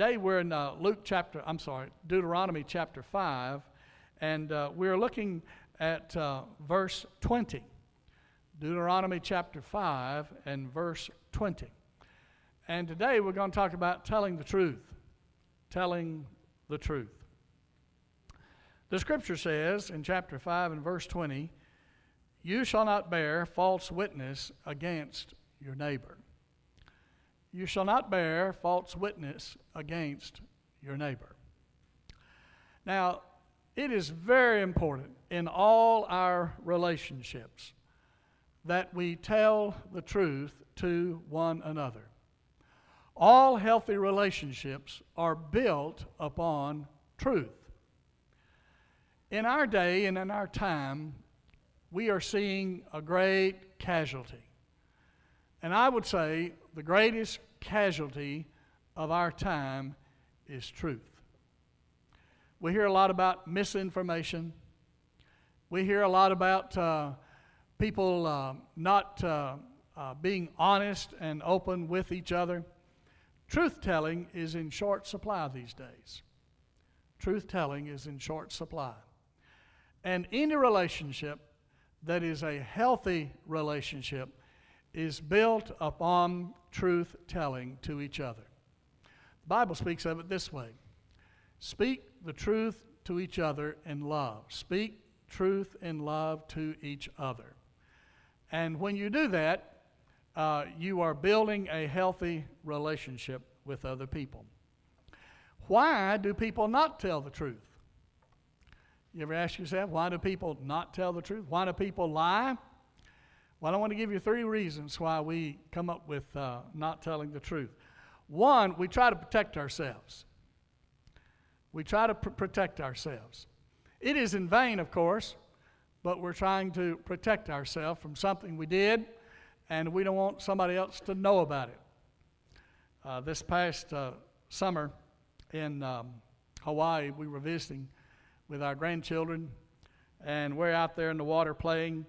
Today we're in uh, Luke chapter, I'm sorry, Deuteronomy chapter 5, and uh, we're looking at uh, verse 20. Deuteronomy chapter 5 and verse 20. And today we're going to talk about telling the truth. Telling the truth. The scripture says in chapter 5 and verse 20, You shall not bear false witness against your neighbor. You shall not bear false witness against your neighbor. Now, it is very important in all our relationships that we tell the truth to one another. All healthy relationships are built upon truth. In our day and in our time, we are seeing a great casualty. And I would say the greatest casualty of our time is truth. We hear a lot about misinformation. We hear a lot about uh, people uh, not uh, uh being honest and open with each other. Truth telling is in short supply these days. Truth telling is in short supply. And any relationship that is a healthy relationship is built upon truth telling to each other. The Bible speaks of it this way Speak the truth to each other in love. Speak truth in love to each other. And when you do that, uh, you are building a healthy relationship with other people. Why do people not tell the truth? You ever ask yourself, why do people not tell the truth? Why do people lie? Well, I want to give you three reasons why we come up with uh, not telling the truth. One, we try to protect ourselves. We try to pr- protect ourselves. It is in vain, of course, but we're trying to protect ourselves from something we did, and we don't want somebody else to know about it. Uh, this past uh, summer in um, Hawaii, we were visiting with our grandchildren, and we're out there in the water playing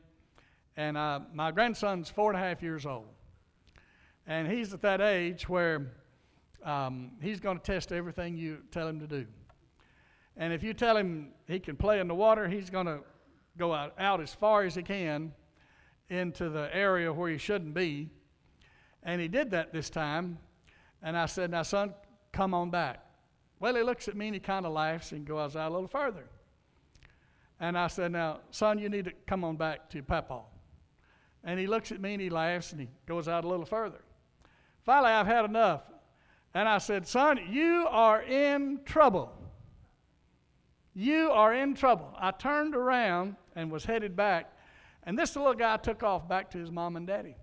and uh, my grandson's four and a half years old. And he's at that age where um, he's going to test everything you tell him to do. And if you tell him he can play in the water, he's going to go out, out as far as he can into the area where he shouldn't be. And he did that this time. And I said, Now, son, come on back. Well, he looks at me and he kind of laughs and goes out a little further. And I said, Now, son, you need to come on back to Papa. And he looks at me and he laughs and he goes out a little further. Finally, I've had enough. And I said, Son, you are in trouble. You are in trouble. I turned around and was headed back, and this little guy took off back to his mom and daddy.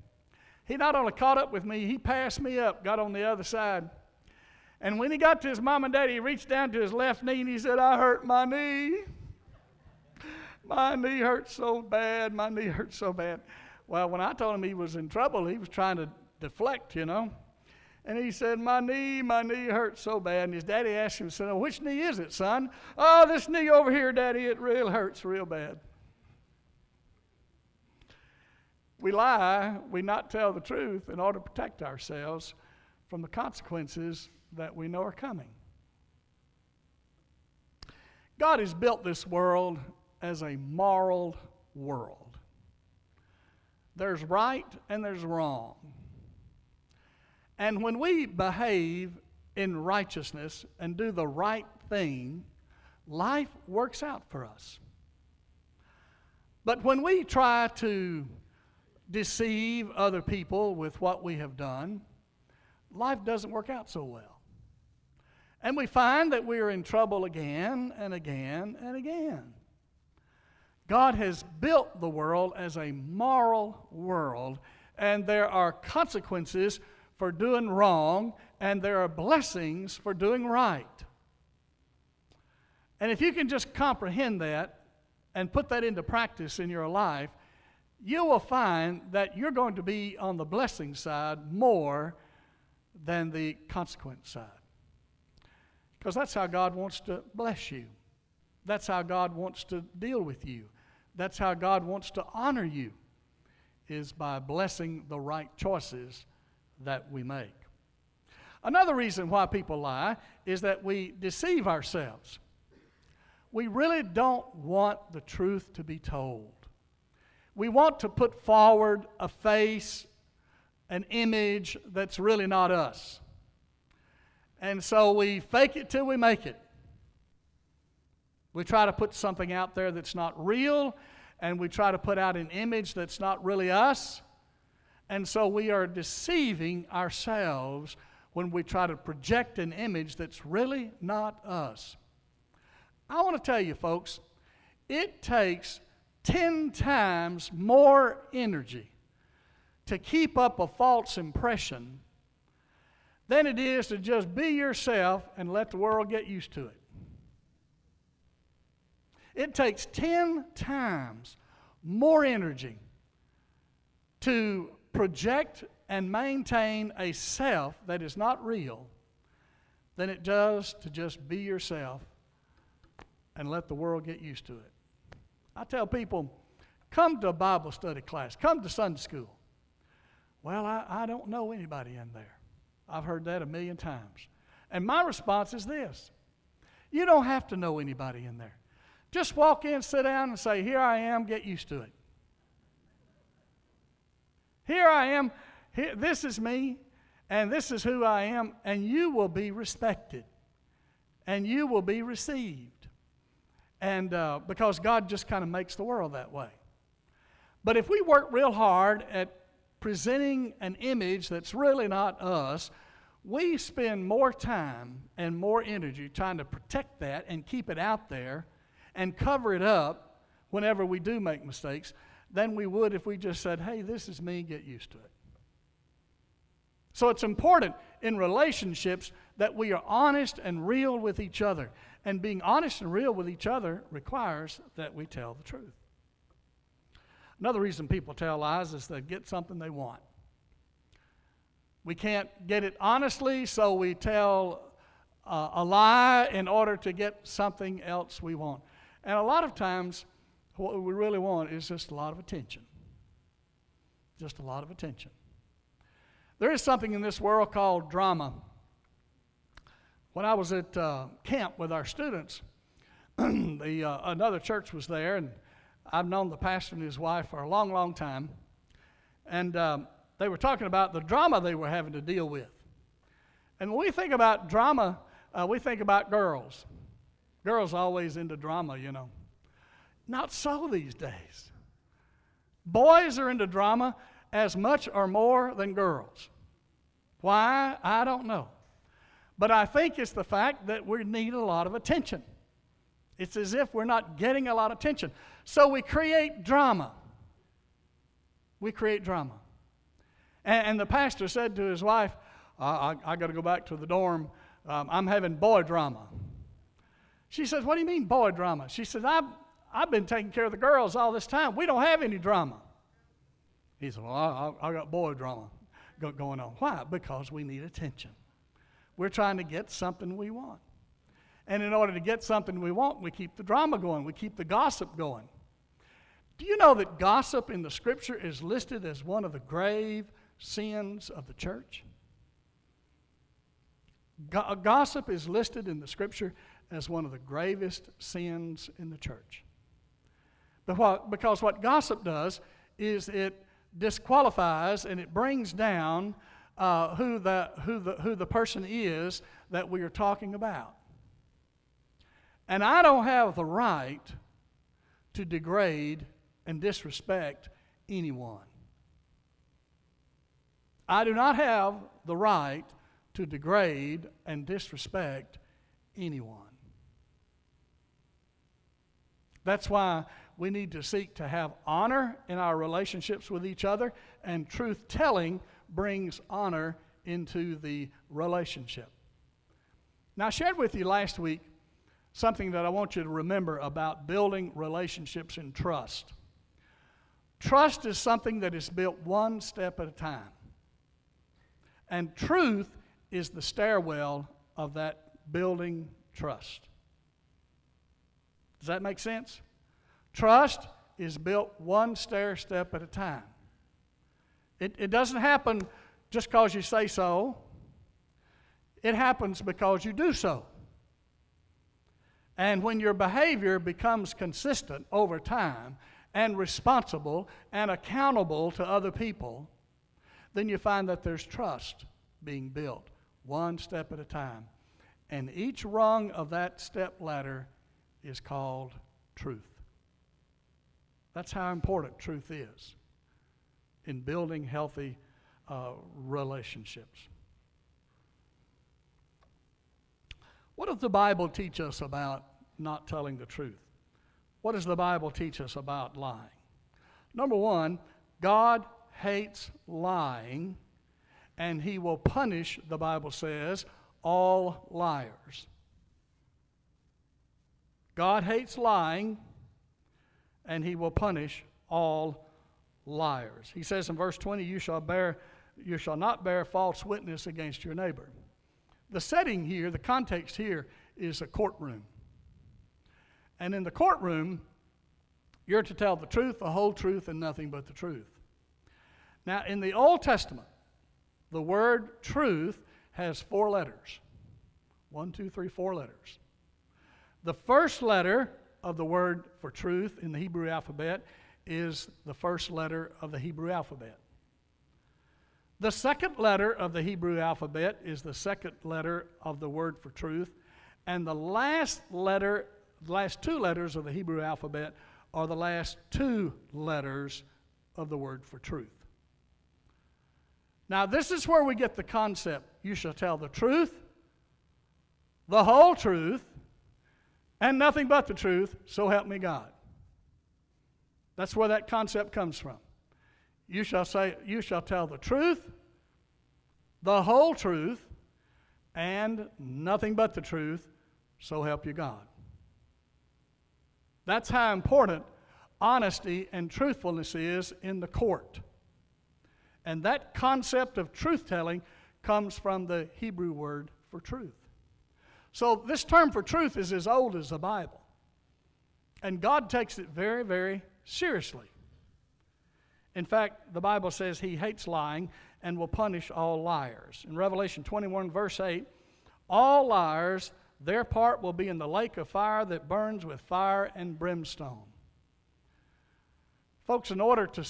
He not only caught up with me, he passed me up, got on the other side. And when he got to his mom and daddy, he reached down to his left knee and he said, I hurt my knee. My knee hurts so bad. My knee hurts so bad. Well, when I told him he was in trouble, he was trying to deflect, you know. And he said, My knee, my knee hurts so bad. And his daddy asked him, said, Which knee is it, son? Oh, this knee over here, daddy, it really hurts real bad. We lie, we not tell the truth in order to protect ourselves from the consequences that we know are coming. God has built this world as a moral world. There's right and there's wrong. And when we behave in righteousness and do the right thing, life works out for us. But when we try to deceive other people with what we have done, life doesn't work out so well. And we find that we are in trouble again and again and again. God has built the world as a moral world, and there are consequences for doing wrong, and there are blessings for doing right. And if you can just comprehend that and put that into practice in your life, you will find that you're going to be on the blessing side more than the consequence side. Because that's how God wants to bless you. That's how God wants to deal with you. That's how God wants to honor you, is by blessing the right choices that we make. Another reason why people lie is that we deceive ourselves. We really don't want the truth to be told. We want to put forward a face, an image that's really not us. And so we fake it till we make it. We try to put something out there that's not real, and we try to put out an image that's not really us. And so we are deceiving ourselves when we try to project an image that's really not us. I want to tell you, folks, it takes 10 times more energy to keep up a false impression than it is to just be yourself and let the world get used to it. It takes 10 times more energy to project and maintain a self that is not real than it does to just be yourself and let the world get used to it. I tell people, come to a Bible study class, come to Sunday school. Well, I, I don't know anybody in there. I've heard that a million times. And my response is this you don't have to know anybody in there. Just walk in, sit down, and say, Here I am, get used to it. Here I am, here, this is me, and this is who I am, and you will be respected, and you will be received. And uh, because God just kind of makes the world that way. But if we work real hard at presenting an image that's really not us, we spend more time and more energy trying to protect that and keep it out there and cover it up whenever we do make mistakes than we would if we just said, hey, this is me, get used to it. So it's important in relationships that we are honest and real with each other. And being honest and real with each other requires that we tell the truth. Another reason people tell lies is they get something they want. We can't get it honestly, so we tell uh, a lie in order to get something else we want. And a lot of times, what we really want is just a lot of attention. Just a lot of attention. There is something in this world called drama. When I was at uh, camp with our students, the, uh, another church was there, and I've known the pastor and his wife for a long, long time. And um, they were talking about the drama they were having to deal with. And when we think about drama, uh, we think about girls. Girls always into drama, you know. Not so these days. Boys are into drama as much or more than girls. Why? I don't know. But I think it's the fact that we need a lot of attention. It's as if we're not getting a lot of attention. So we create drama. We create drama. And, and the pastor said to his wife, I, I, I got to go back to the dorm. Um, I'm having boy drama. She says, What do you mean, boy drama? She says, I've, I've been taking care of the girls all this time. We don't have any drama. He said, Well, I, I got boy drama going on. Why? Because we need attention. We're trying to get something we want. And in order to get something we want, we keep the drama going, we keep the gossip going. Do you know that gossip in the scripture is listed as one of the grave sins of the church? Go- gossip is listed in the scripture as one of the gravest sins in the church. Because what gossip does is it disqualifies and it brings down uh, who, the, who, the, who the person is that we are talking about. And I don't have the right to degrade and disrespect anyone. I do not have the right to degrade and disrespect anyone. That's why we need to seek to have honor in our relationships with each other, and truth telling brings honor into the relationship. Now, I shared with you last week something that I want you to remember about building relationships and trust. Trust is something that is built one step at a time. And truth is the stairwell of that building trust. Does that make sense? Trust is built one stair step at a time. It, it doesn't happen just because you say so, it happens because you do so. And when your behavior becomes consistent over time and responsible and accountable to other people, then you find that there's trust being built one step at a time. And each rung of that step ladder is called truth. That's how important truth is in building healthy uh, relationships. What does the Bible teach us about not telling the truth? What does the Bible teach us about lying? Number one, God hates lying, and he will punish, the Bible says, all liars. God hates lying, and he will punish all liars. He says in verse 20, You shall bear you shall not bear false witness against your neighbor. The setting here, the context here, is a courtroom. And in the courtroom, you're to tell the truth, the whole truth, and nothing but the truth. Now, in the Old Testament, the word truth has four letters one, two, three, four letters. The first letter of the word for truth in the Hebrew alphabet is the first letter of the Hebrew alphabet. The second letter of the Hebrew alphabet is the second letter of the word for truth. And the last letter, last two letters of the Hebrew alphabet are the last two letters of the word for truth. Now, this is where we get the concept you shall tell the truth, the whole truth, and nothing but the truth, so help me God. That's where that concept comes from. You shall say, you shall tell the truth, the whole truth, and nothing but the truth, so help you God. That's how important honesty and truthfulness is in the court. And that concept of truth telling comes from the Hebrew word for truth. So, this term for truth is as old as the Bible. And God takes it very, very seriously. In fact, the Bible says he hates lying and will punish all liars. In Revelation 21, verse 8, all liars, their part will be in the lake of fire that burns with fire and brimstone. Folks, in order to,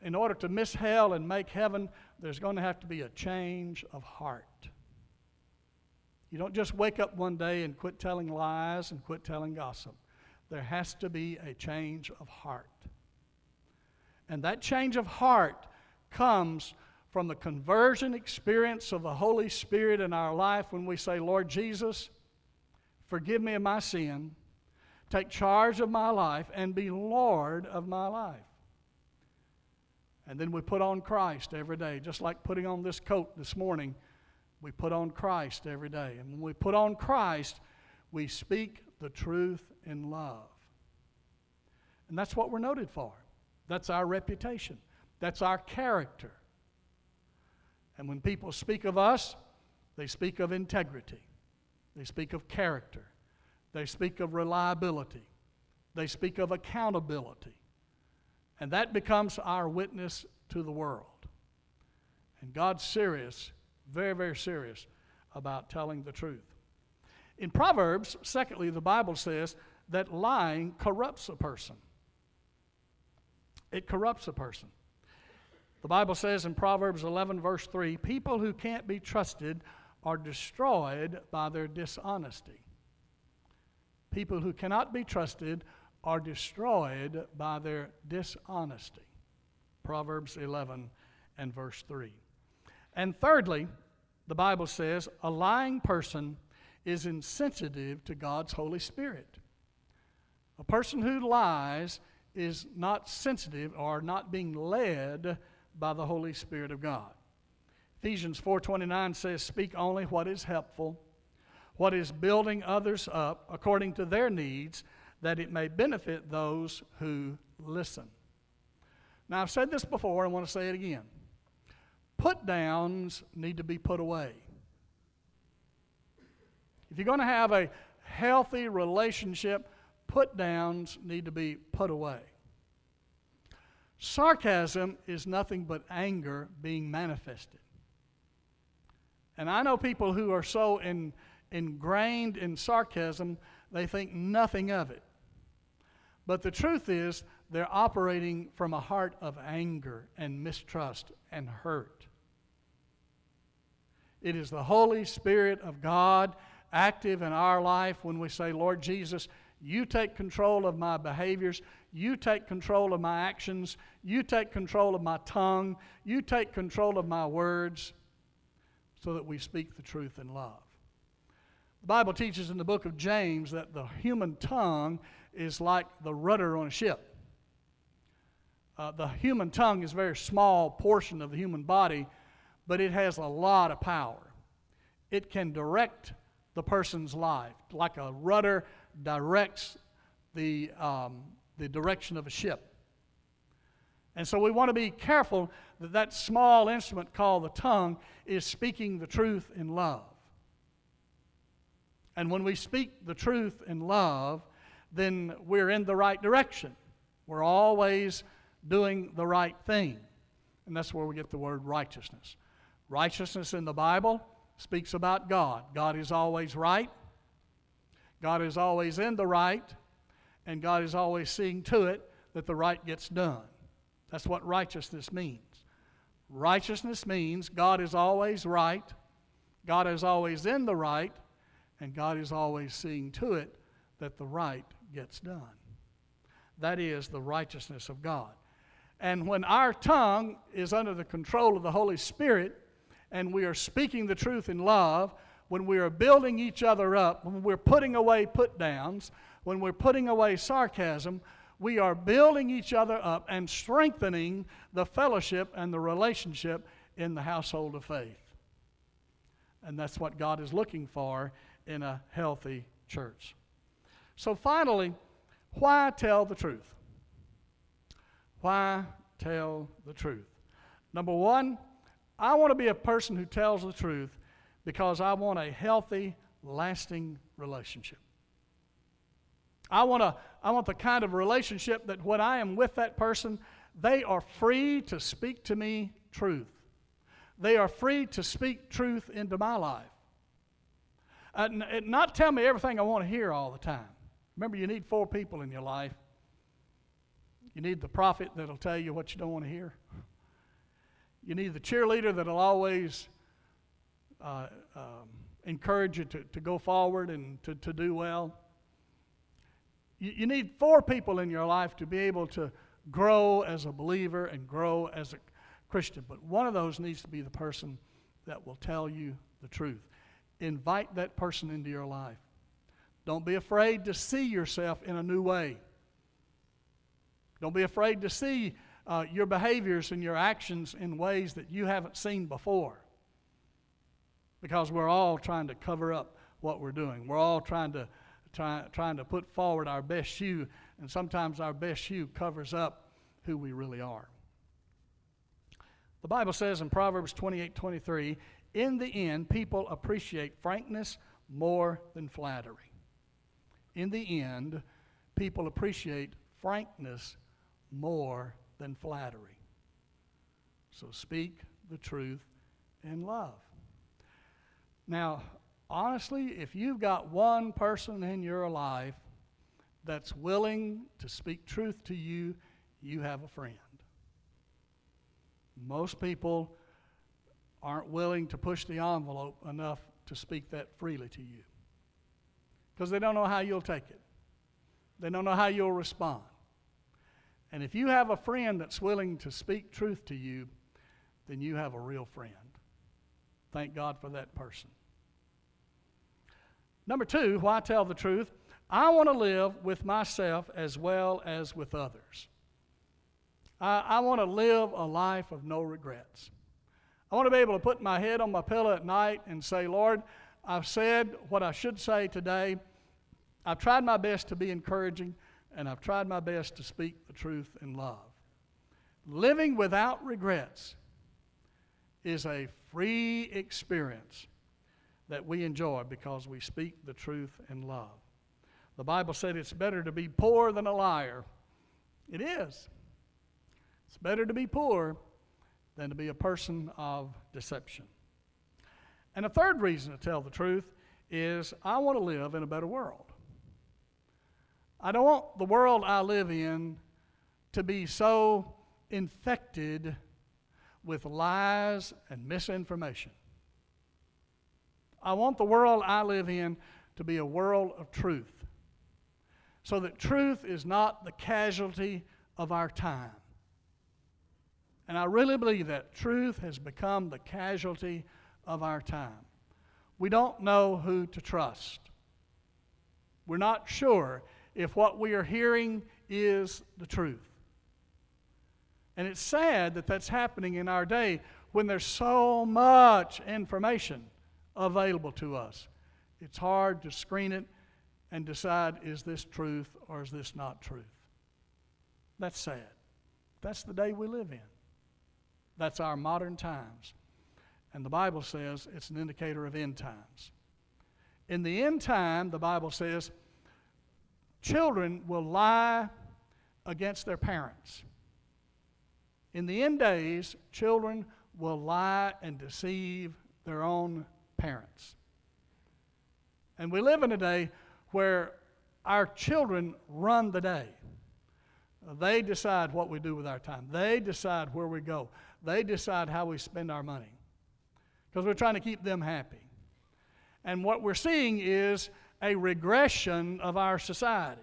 in order to miss hell and make heaven, there's going to have to be a change of heart. You don't just wake up one day and quit telling lies and quit telling gossip. There has to be a change of heart. And that change of heart comes from the conversion experience of the Holy Spirit in our life when we say, Lord Jesus, forgive me of my sin, take charge of my life, and be Lord of my life. And then we put on Christ every day, just like putting on this coat this morning. We put on Christ every day. And when we put on Christ, we speak the truth in love. And that's what we're noted for. That's our reputation. That's our character. And when people speak of us, they speak of integrity. They speak of character. They speak of reliability. They speak of accountability. And that becomes our witness to the world. And God's serious, very, very serious about telling the truth. In Proverbs, secondly, the Bible says that lying corrupts a person it corrupts a person. The Bible says in Proverbs 11, verse 3 people who can't be trusted are destroyed by their dishonesty. People who cannot be trusted are destroyed by their dishonesty. Proverbs 11 and verse 3. And thirdly, the Bible says a lying person is insensitive to God's Holy Spirit. A person who lies is not sensitive or not being led by the Holy Spirit of God. Ephesians 4:29 says, "Speak only what is helpful, what is building others up according to their needs, that it may benefit those who listen." Now, I've said this before, I want to say it again. Put downs need to be put away. If you're going to have a healthy relationship, put downs need to be put away. Sarcasm is nothing but anger being manifested. And I know people who are so in, ingrained in sarcasm, they think nothing of it. But the truth is, they're operating from a heart of anger and mistrust and hurt. It is the Holy Spirit of God active in our life when we say, Lord Jesus, you take control of my behaviors. You take control of my actions. You take control of my tongue. You take control of my words so that we speak the truth in love. The Bible teaches in the book of James that the human tongue is like the rudder on a ship. Uh, the human tongue is a very small portion of the human body, but it has a lot of power. It can direct the person's life, like a rudder directs the, um, the direction of a ship. And so we want to be careful that that small instrument called the tongue is speaking the truth in love. And when we speak the truth in love, then we're in the right direction. We're always doing the right thing. And that's where we get the word righteousness. Righteousness in the Bible speaks about God. God is always right, God is always in the right, and God is always seeing to it that the right gets done. That's what righteousness means. Righteousness means God is always right, God is always in the right, and God is always seeing to it that the right gets done. That is the righteousness of God. And when our tongue is under the control of the Holy Spirit and we are speaking the truth in love, when we are building each other up, when we're putting away put downs, when we're putting away sarcasm, we are building each other up and strengthening the fellowship and the relationship in the household of faith. And that's what God is looking for in a healthy church. So, finally, why tell the truth? Why tell the truth? Number one, I want to be a person who tells the truth because I want a healthy, lasting relationship. I want, a, I want the kind of relationship that when I am with that person, they are free to speak to me truth. They are free to speak truth into my life. Uh, not tell me everything I want to hear all the time. Remember, you need four people in your life. You need the prophet that'll tell you what you don't want to hear. You need the cheerleader that'll always uh, um, encourage you to, to go forward and to, to do well. You, you need four people in your life to be able to grow as a believer and grow as a Christian. But one of those needs to be the person that will tell you the truth. Invite that person into your life. Don't be afraid to see yourself in a new way. Don't be afraid to see uh, your behaviors and your actions in ways that you haven't seen before. Because we're all trying to cover up what we're doing. We're all trying to try, trying to put forward our best shoe, and sometimes our best shoe covers up who we really are. The Bible says in Proverbs 28 23, in the end, people appreciate frankness more than flattery. In the end, people appreciate frankness more than flattery. So speak the truth in love. Now, honestly, if you've got one person in your life that's willing to speak truth to you, you have a friend. Most people aren't willing to push the envelope enough to speak that freely to you because they don't know how you'll take it, they don't know how you'll respond. And if you have a friend that's willing to speak truth to you, then you have a real friend. Thank God for that person. Number two, why tell the truth? I want to live with myself as well as with others. I, I want to live a life of no regrets. I want to be able to put my head on my pillow at night and say, Lord, I've said what I should say today. I've tried my best to be encouraging, and I've tried my best to speak the truth in love. Living without regrets is a free experience that we enjoy because we speak the truth in love. The Bible said it's better to be poor than a liar. It is. It's better to be poor than to be a person of deception. And a third reason to tell the truth is I want to live in a better world. I don't want the world I live in to be so infected with lies and misinformation. I want the world I live in to be a world of truth, so that truth is not the casualty of our time. And I really believe that truth has become the casualty of our time. We don't know who to trust. We're not sure if what we are hearing is the truth. And it's sad that that's happening in our day when there's so much information available to us. It's hard to screen it and decide is this truth or is this not truth. That's sad. That's the day we live in. That's our modern times. And the Bible says it's an indicator of end times. In the end time, the Bible says, children will lie against their parents. In the end days, children will lie and deceive their own parents. And we live in a day where our children run the day. They decide what we do with our time. They decide where we go. They decide how we spend our money. Because we're trying to keep them happy. And what we're seeing is a regression of our society.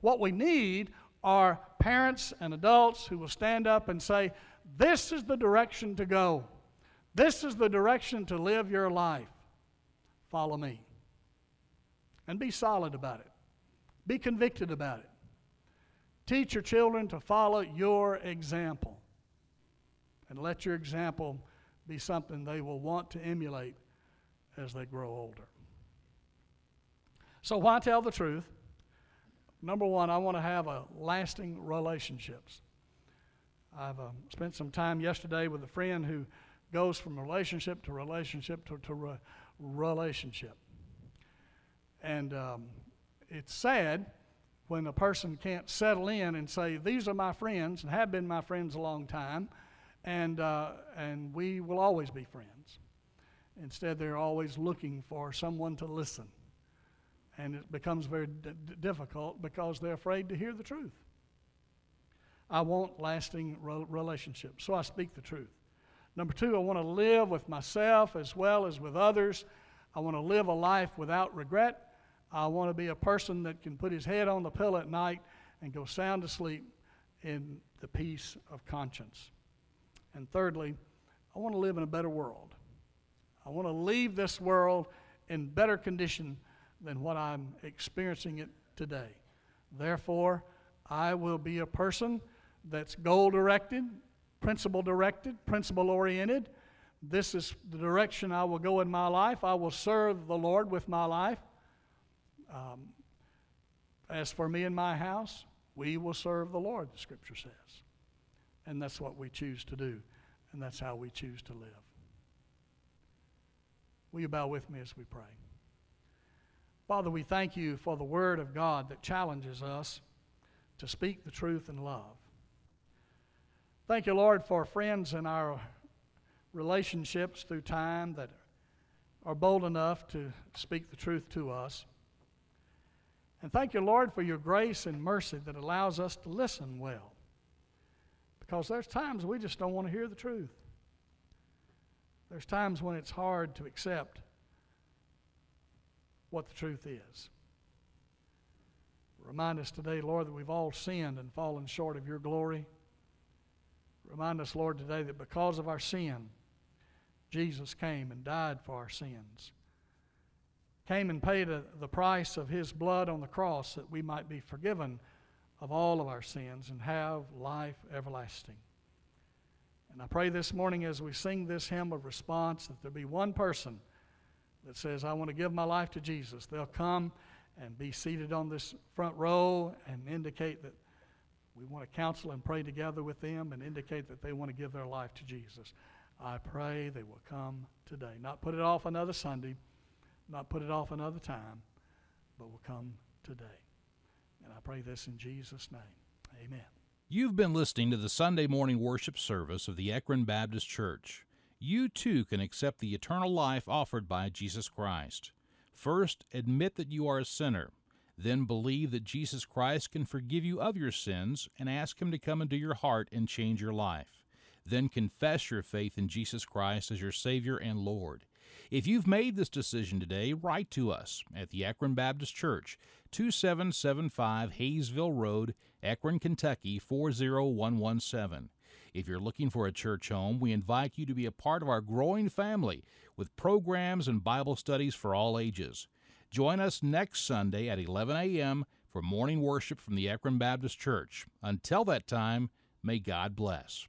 What we need are parents and adults who will stand up and say, This is the direction to go. This is the direction to live your life. Follow me. And be solid about it, be convicted about it. Teach your children to follow your example. And let your example be something they will want to emulate as they grow older. So, why tell the truth? Number one, I want to have a lasting relationships. I've uh, spent some time yesterday with a friend who goes from relationship to relationship to, to re- relationship. And um, it's sad when a person can't settle in and say, These are my friends and have been my friends a long time, and, uh, and we will always be friends. Instead, they're always looking for someone to listen. And it becomes very d- difficult because they're afraid to hear the truth. I want lasting re- relationships, so I speak the truth. Number two, I want to live with myself as well as with others. I want to live a life without regret. I want to be a person that can put his head on the pillow at night and go sound asleep in the peace of conscience. And thirdly, I want to live in a better world. I want to leave this world in better condition than what I'm experiencing it today. Therefore, I will be a person that's goal directed, principle directed, principle oriented. This is the direction I will go in my life. I will serve the Lord with my life. Um, as for me and my house, we will serve the Lord, the scripture says. And that's what we choose to do, and that's how we choose to live. Will you bow with me as we pray? Father, we thank you for the Word of God that challenges us to speak the truth in love. Thank you, Lord, for friends in our relationships through time that are bold enough to speak the truth to us. And thank you, Lord, for your grace and mercy that allows us to listen well. Because there's times we just don't want to hear the truth. There's times when it's hard to accept what the truth is. Remind us today, Lord, that we've all sinned and fallen short of your glory. Remind us, Lord, today that because of our sin, Jesus came and died for our sins. Came and paid a, the price of his blood on the cross that we might be forgiven of all of our sins and have life everlasting. And I pray this morning as we sing this hymn of response that there be one person that says, I want to give my life to Jesus. They'll come and be seated on this front row and indicate that we want to counsel and pray together with them and indicate that they want to give their life to Jesus. I pray they will come today. Not put it off another Sunday, not put it off another time, but will come today. And I pray this in Jesus' name. Amen. You've been listening to the Sunday morning worship service of the Ekron Baptist Church. You too can accept the eternal life offered by Jesus Christ. First, admit that you are a sinner. Then believe that Jesus Christ can forgive you of your sins and ask Him to come into your heart and change your life. Then confess your faith in Jesus Christ as your Savior and Lord. If you've made this decision today, write to us at the Ekron Baptist Church, 2775 Hayesville Road, Akron, Kentucky 40117. If you're looking for a church home, we invite you to be a part of our growing family with programs and Bible studies for all ages. Join us next Sunday at 11 a.m. for morning worship from the Ekron Baptist Church. Until that time, may God bless.